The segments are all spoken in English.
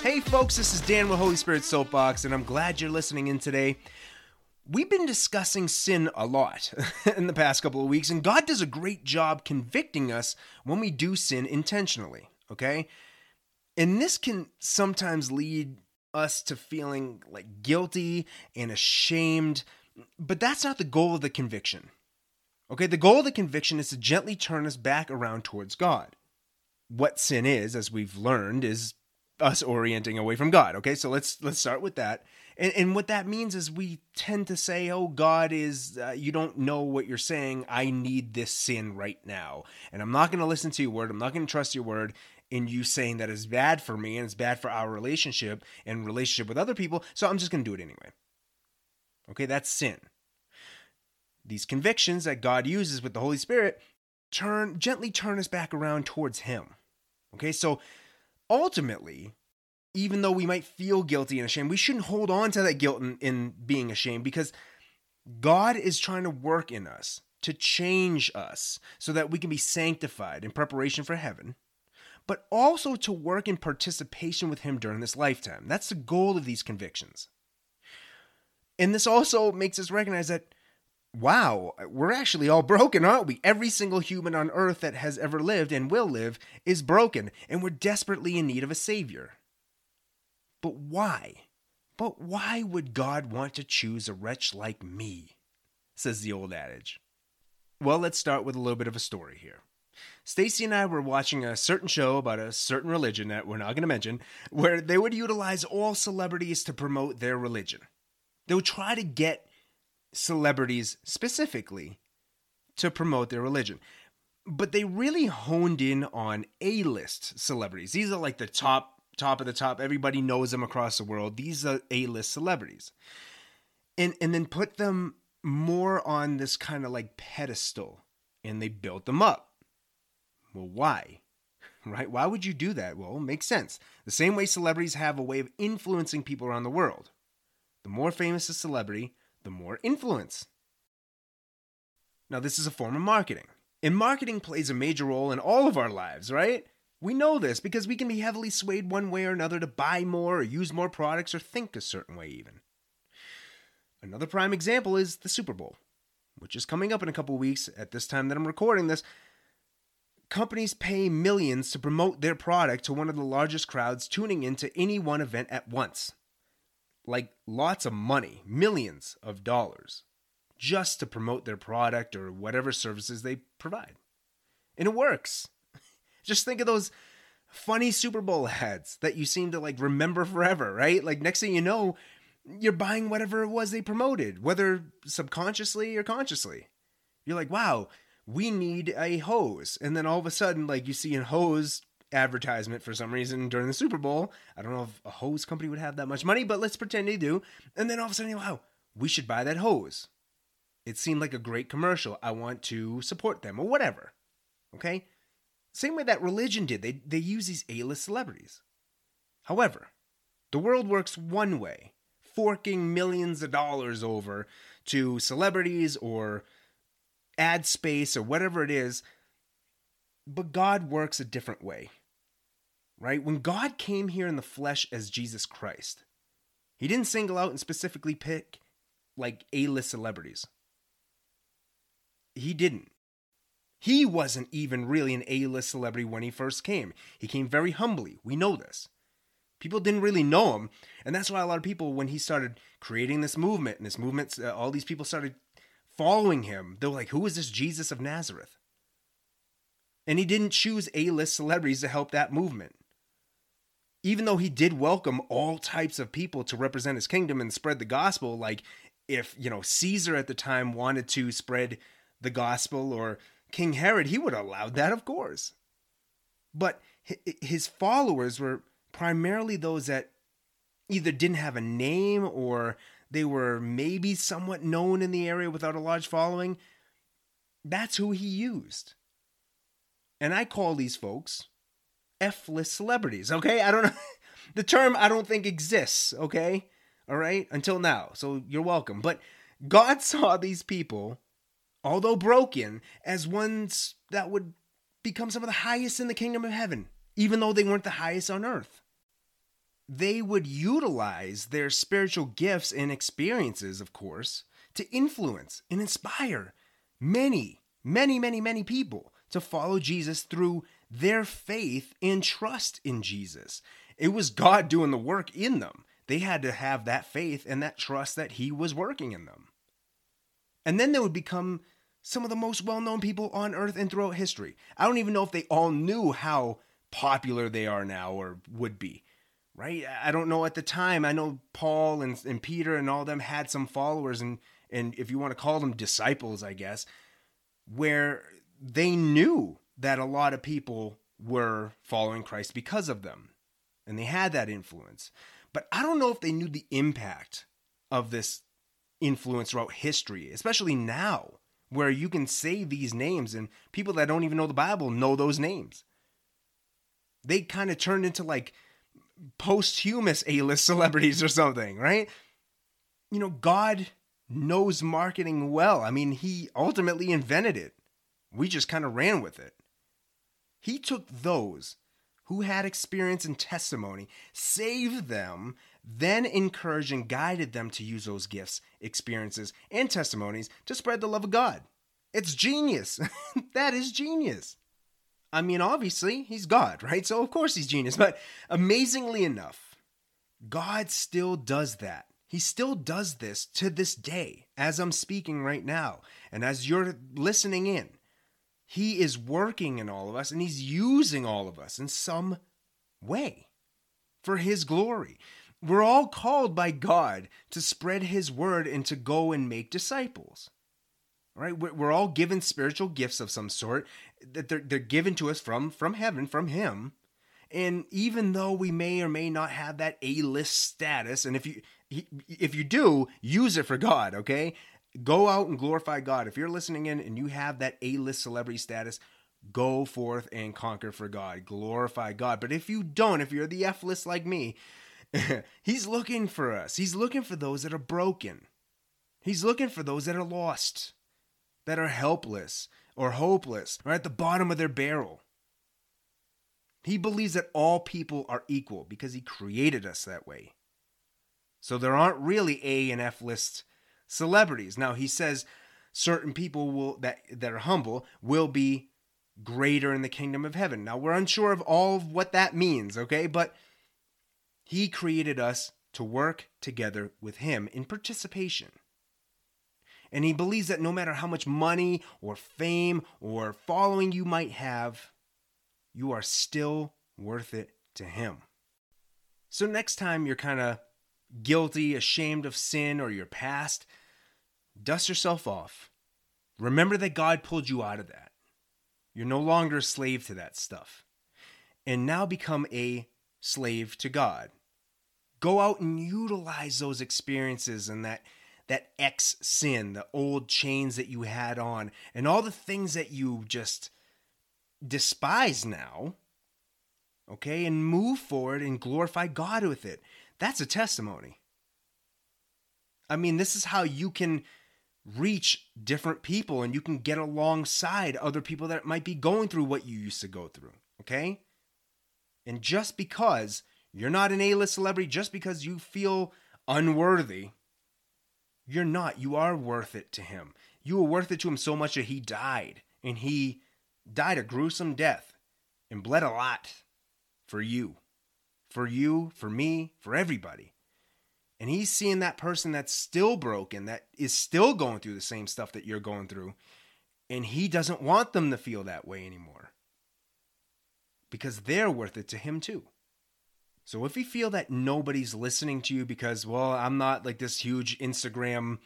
Hey, folks, this is Dan with Holy Spirit Soapbox, and I'm glad you're listening in today. We've been discussing sin a lot in the past couple of weeks, and God does a great job convicting us when we do sin intentionally, okay? And this can sometimes lead us to feeling like guilty and ashamed, but that's not the goal of the conviction. Okay, the goal of the conviction is to gently turn us back around towards God. What sin is, as we've learned, is us orienting away from God. Okay, so let's let's start with that. And, and what that means is we tend to say, "Oh, God is uh, you don't know what you're saying. I need this sin right now, and I'm not going to listen to your word. I'm not going to trust your word." In you saying that is bad for me and it's bad for our relationship and relationship with other people, so I'm just going to do it anyway. Okay, that's sin. These convictions that God uses with the Holy Spirit turn gently turn us back around towards Him. Okay, so ultimately, even though we might feel guilty and ashamed, we shouldn't hold on to that guilt in, in being ashamed because God is trying to work in us to change us so that we can be sanctified in preparation for heaven, but also to work in participation with Him during this lifetime. That's the goal of these convictions. And this also makes us recognize that, wow, we're actually all broken, aren't we? Every single human on earth that has ever lived and will live is broken, and we're desperately in need of a Savior. But why? But why would God want to choose a wretch like me? says the old adage. Well, let's start with a little bit of a story here. Stacy and I were watching a certain show about a certain religion that we're not going to mention, where they would utilize all celebrities to promote their religion. They would try to get celebrities specifically to promote their religion. But they really honed in on A-list celebrities. These are like the top top of the top. Everybody knows them across the world. These are A-list celebrities. And and then put them more on this kind of like pedestal and they built them up. Well, why? Right? Why would you do that? Well, makes sense. The same way celebrities have a way of influencing people around the world. The more famous a celebrity, the more influence. Now, this is a form of marketing. And marketing plays a major role in all of our lives, right? We know this because we can be heavily swayed one way or another to buy more or use more products or think a certain way, even. Another prime example is the Super Bowl, which is coming up in a couple weeks at this time that I'm recording this. Companies pay millions to promote their product to one of the largest crowds tuning into any one event at once. Like lots of money, millions of dollars, just to promote their product or whatever services they provide. And it works. Just think of those funny Super Bowl ads that you seem to like remember forever, right? Like next thing you know, you're buying whatever it was they promoted, whether subconsciously or consciously. You're like, wow, we need a hose. And then all of a sudden, like you see a hose advertisement for some reason during the Super Bowl. I don't know if a hose company would have that much money, but let's pretend they do. And then all of a sudden, wow, we should buy that hose. It seemed like a great commercial. I want to support them or whatever. Okay? Same way that religion did. They, they use these A list celebrities. However, the world works one way forking millions of dollars over to celebrities or ad space or whatever it is. But God works a different way. Right? When God came here in the flesh as Jesus Christ, he didn't single out and specifically pick like A list celebrities. He didn't. He wasn't even really an A list celebrity when he first came. He came very humbly. We know this. People didn't really know him. And that's why a lot of people, when he started creating this movement and this movement, uh, all these people started following him. They were like, who is this Jesus of Nazareth? And he didn't choose A list celebrities to help that movement. Even though he did welcome all types of people to represent his kingdom and spread the gospel, like if, you know, Caesar at the time wanted to spread the gospel or King Herod, he would have allowed that, of course. But his followers were primarily those that either didn't have a name or they were maybe somewhat known in the area without a large following. That's who he used. And I call these folks F list celebrities, okay? I don't know. the term I don't think exists, okay? All right? Until now. So you're welcome. But God saw these people, although broken, as ones that would become some of the highest in the kingdom of heaven, even though they weren't the highest on earth. they would utilize their spiritual gifts and experiences, of course, to influence and inspire many, many, many, many people to follow Jesus through their faith and trust in Jesus. It was God doing the work in them. They had to have that faith and that trust that He was working in them. And then they would become some of the most well known people on earth and throughout history. I don't even know if they all knew how popular they are now or would be, right? I don't know at the time. I know Paul and, and Peter and all them had some followers, and, and if you want to call them disciples, I guess, where they knew that a lot of people were following Christ because of them. And they had that influence. But I don't know if they knew the impact of this influence throughout history, especially now, where you can say these names and people that don't even know the Bible know those names. They kind of turned into like posthumous A list celebrities or something, right? You know, God knows marketing well. I mean, He ultimately invented it. We just kind of ran with it. He took those who had experience and testimony, saved them, then encouraged and guided them to use those gifts, experiences, and testimonies to spread the love of God. It's genius. that is genius. I mean, obviously, he's God, right? So, of course, he's genius. But amazingly enough, God still does that. He still does this to this day as I'm speaking right now. And as you're listening in, he is working in all of us and He's using all of us in some way for His glory. We're all called by God to spread His word and to go and make disciples. Right? We're all given spiritual gifts of some sort that they're, they're given to us from, from heaven, from Him. And even though we may or may not have that A-list status, and if you if you do, use it for God, okay? Go out and glorify God. If you're listening in and you have that A list celebrity status, go forth and conquer for God. Glorify God. But if you don't, if you're the F list like me, He's looking for us. He's looking for those that are broken. He's looking for those that are lost, that are helpless or hopeless, or at the bottom of their barrel. He believes that all people are equal because He created us that way. So there aren't really A and F lists celebrities. Now he says certain people will that that are humble will be greater in the kingdom of heaven. Now we're unsure of all of what that means, okay? But he created us to work together with him in participation. And he believes that no matter how much money or fame or following you might have, you are still worth it to him. So next time you're kind of guilty, ashamed of sin or your past, dust yourself off. Remember that God pulled you out of that. You're no longer a slave to that stuff. And now become a slave to God. Go out and utilize those experiences and that that ex sin, the old chains that you had on, and all the things that you just despise now. Okay, and move forward and glorify God with it. That's a testimony. I mean, this is how you can reach different people and you can get alongside other people that might be going through what you used to go through. Okay? And just because you're not an A list celebrity, just because you feel unworthy, you're not. You are worth it to him. You were worth it to him so much that he died. And he died a gruesome death and bled a lot for you. For you, for me, for everybody. And he's seeing that person that's still broken, that is still going through the same stuff that you're going through. And he doesn't want them to feel that way anymore. Because they're worth it to him too. So if you feel that nobody's listening to you because, well, I'm not like this huge Instagram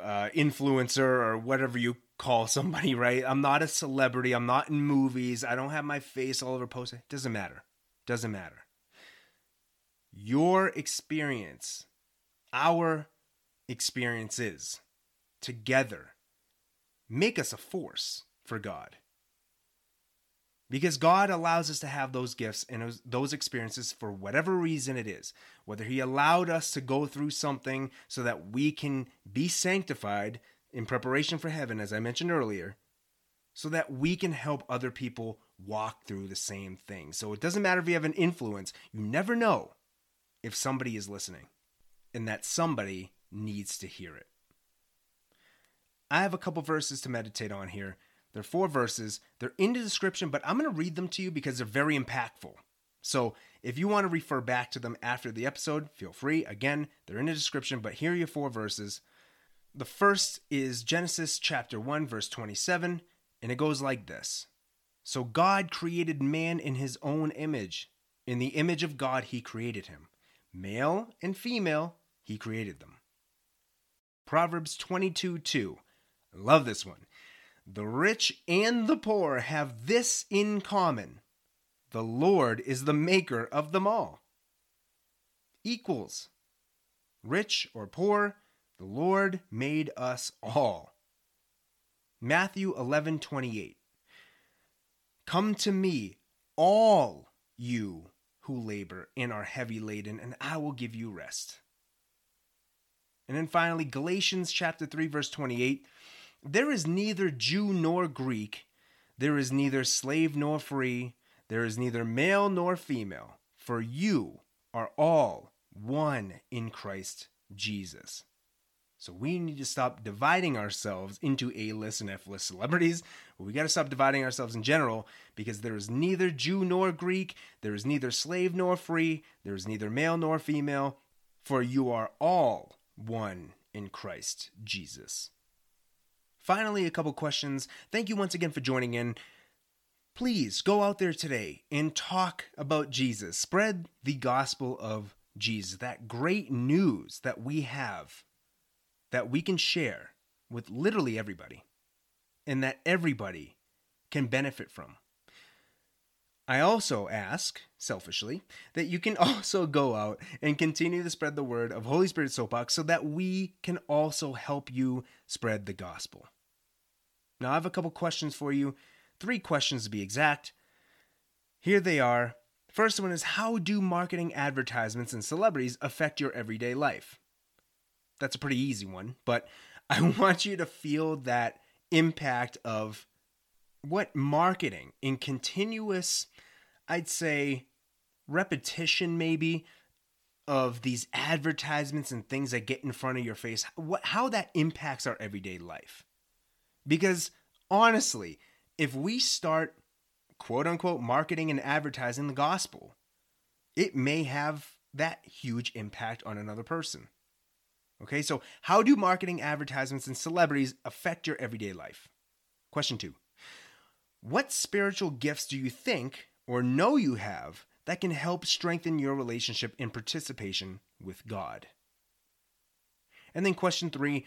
uh, influencer or whatever you call somebody, right? I'm not a celebrity. I'm not in movies. I don't have my face all over posts. Doesn't matter. Doesn't matter your experience, our experiences together make us a force for God. Because God allows us to have those gifts and those experiences for whatever reason it is. Whether He allowed us to go through something so that we can be sanctified in preparation for heaven, as I mentioned earlier, so that we can help other people walk through the same thing. So it doesn't matter if you have an influence, you never know if somebody is listening, and that somebody needs to hear it. I have a couple verses to meditate on here. They're four verses. They're in the description, but I'm going to read them to you because they're very impactful. So if you want to refer back to them after the episode, feel free. Again, they're in the description, but here are your four verses. The first is Genesis chapter 1, verse 27, and it goes like this So God created man in his own image. In the image of God, he created him. Male and female, he created them. Proverbs 22 2. I love this one. The rich and the poor have this in common the Lord is the maker of them all. Equals. Rich or poor, the Lord made us all. Matthew 11:28 Come to me, all you who labor and are heavy laden, and I will give you rest. And then finally, Galatians chapter 3, verse 28 There is neither Jew nor Greek, there is neither slave nor free, there is neither male nor female, for you are all one in Christ Jesus. So we need to stop dividing ourselves into A list and F list celebrities. We got to stop dividing ourselves in general because there is neither Jew nor Greek, there is neither slave nor free, there is neither male nor female, for you are all one in Christ Jesus. Finally, a couple questions. Thank you once again for joining in. Please go out there today and talk about Jesus. Spread the gospel of Jesus, that great news that we have that we can share with literally everybody and that everybody can benefit from. I also ask, selfishly, that you can also go out and continue to spread the word of Holy Spirit Soapbox so that we can also help you spread the gospel. Now, I have a couple questions for you, three questions to be exact. Here they are. First one is How do marketing advertisements and celebrities affect your everyday life? That's a pretty easy one, but I want you to feel that impact of what marketing in continuous, I'd say, repetition maybe of these advertisements and things that get in front of your face, what, how that impacts our everyday life. Because honestly, if we start quote unquote marketing and advertising the gospel, it may have that huge impact on another person. Okay, so how do marketing, advertisements, and celebrities affect your everyday life? Question two What spiritual gifts do you think or know you have that can help strengthen your relationship and participation with God? And then question three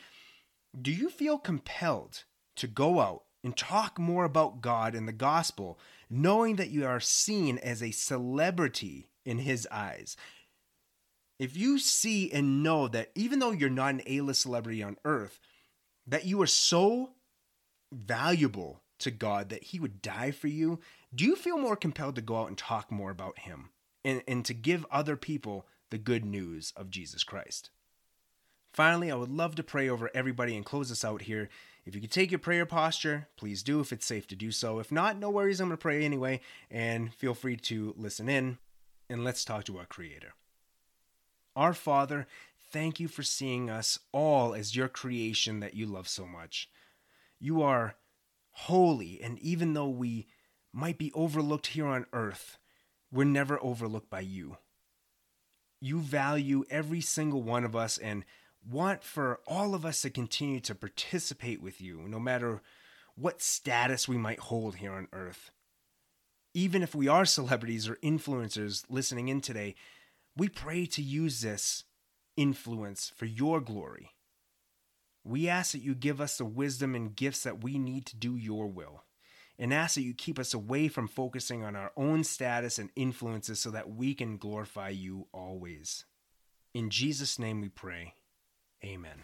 Do you feel compelled to go out and talk more about God and the gospel, knowing that you are seen as a celebrity in His eyes? If you see and know that even though you're not an A-list celebrity on earth, that you are so valuable to God that he would die for you, do you feel more compelled to go out and talk more about him and, and to give other people the good news of Jesus Christ? Finally, I would love to pray over everybody and close us out here. If you could take your prayer posture, please do if it's safe to do so. If not, no worries, I'm going to pray anyway, and feel free to listen in. And let's talk to our Creator. Our Father, thank you for seeing us all as your creation that you love so much. You are holy, and even though we might be overlooked here on earth, we're never overlooked by you. You value every single one of us and want for all of us to continue to participate with you, no matter what status we might hold here on earth. Even if we are celebrities or influencers listening in today, we pray to use this influence for your glory. We ask that you give us the wisdom and gifts that we need to do your will, and ask that you keep us away from focusing on our own status and influences so that we can glorify you always. In Jesus' name we pray. Amen.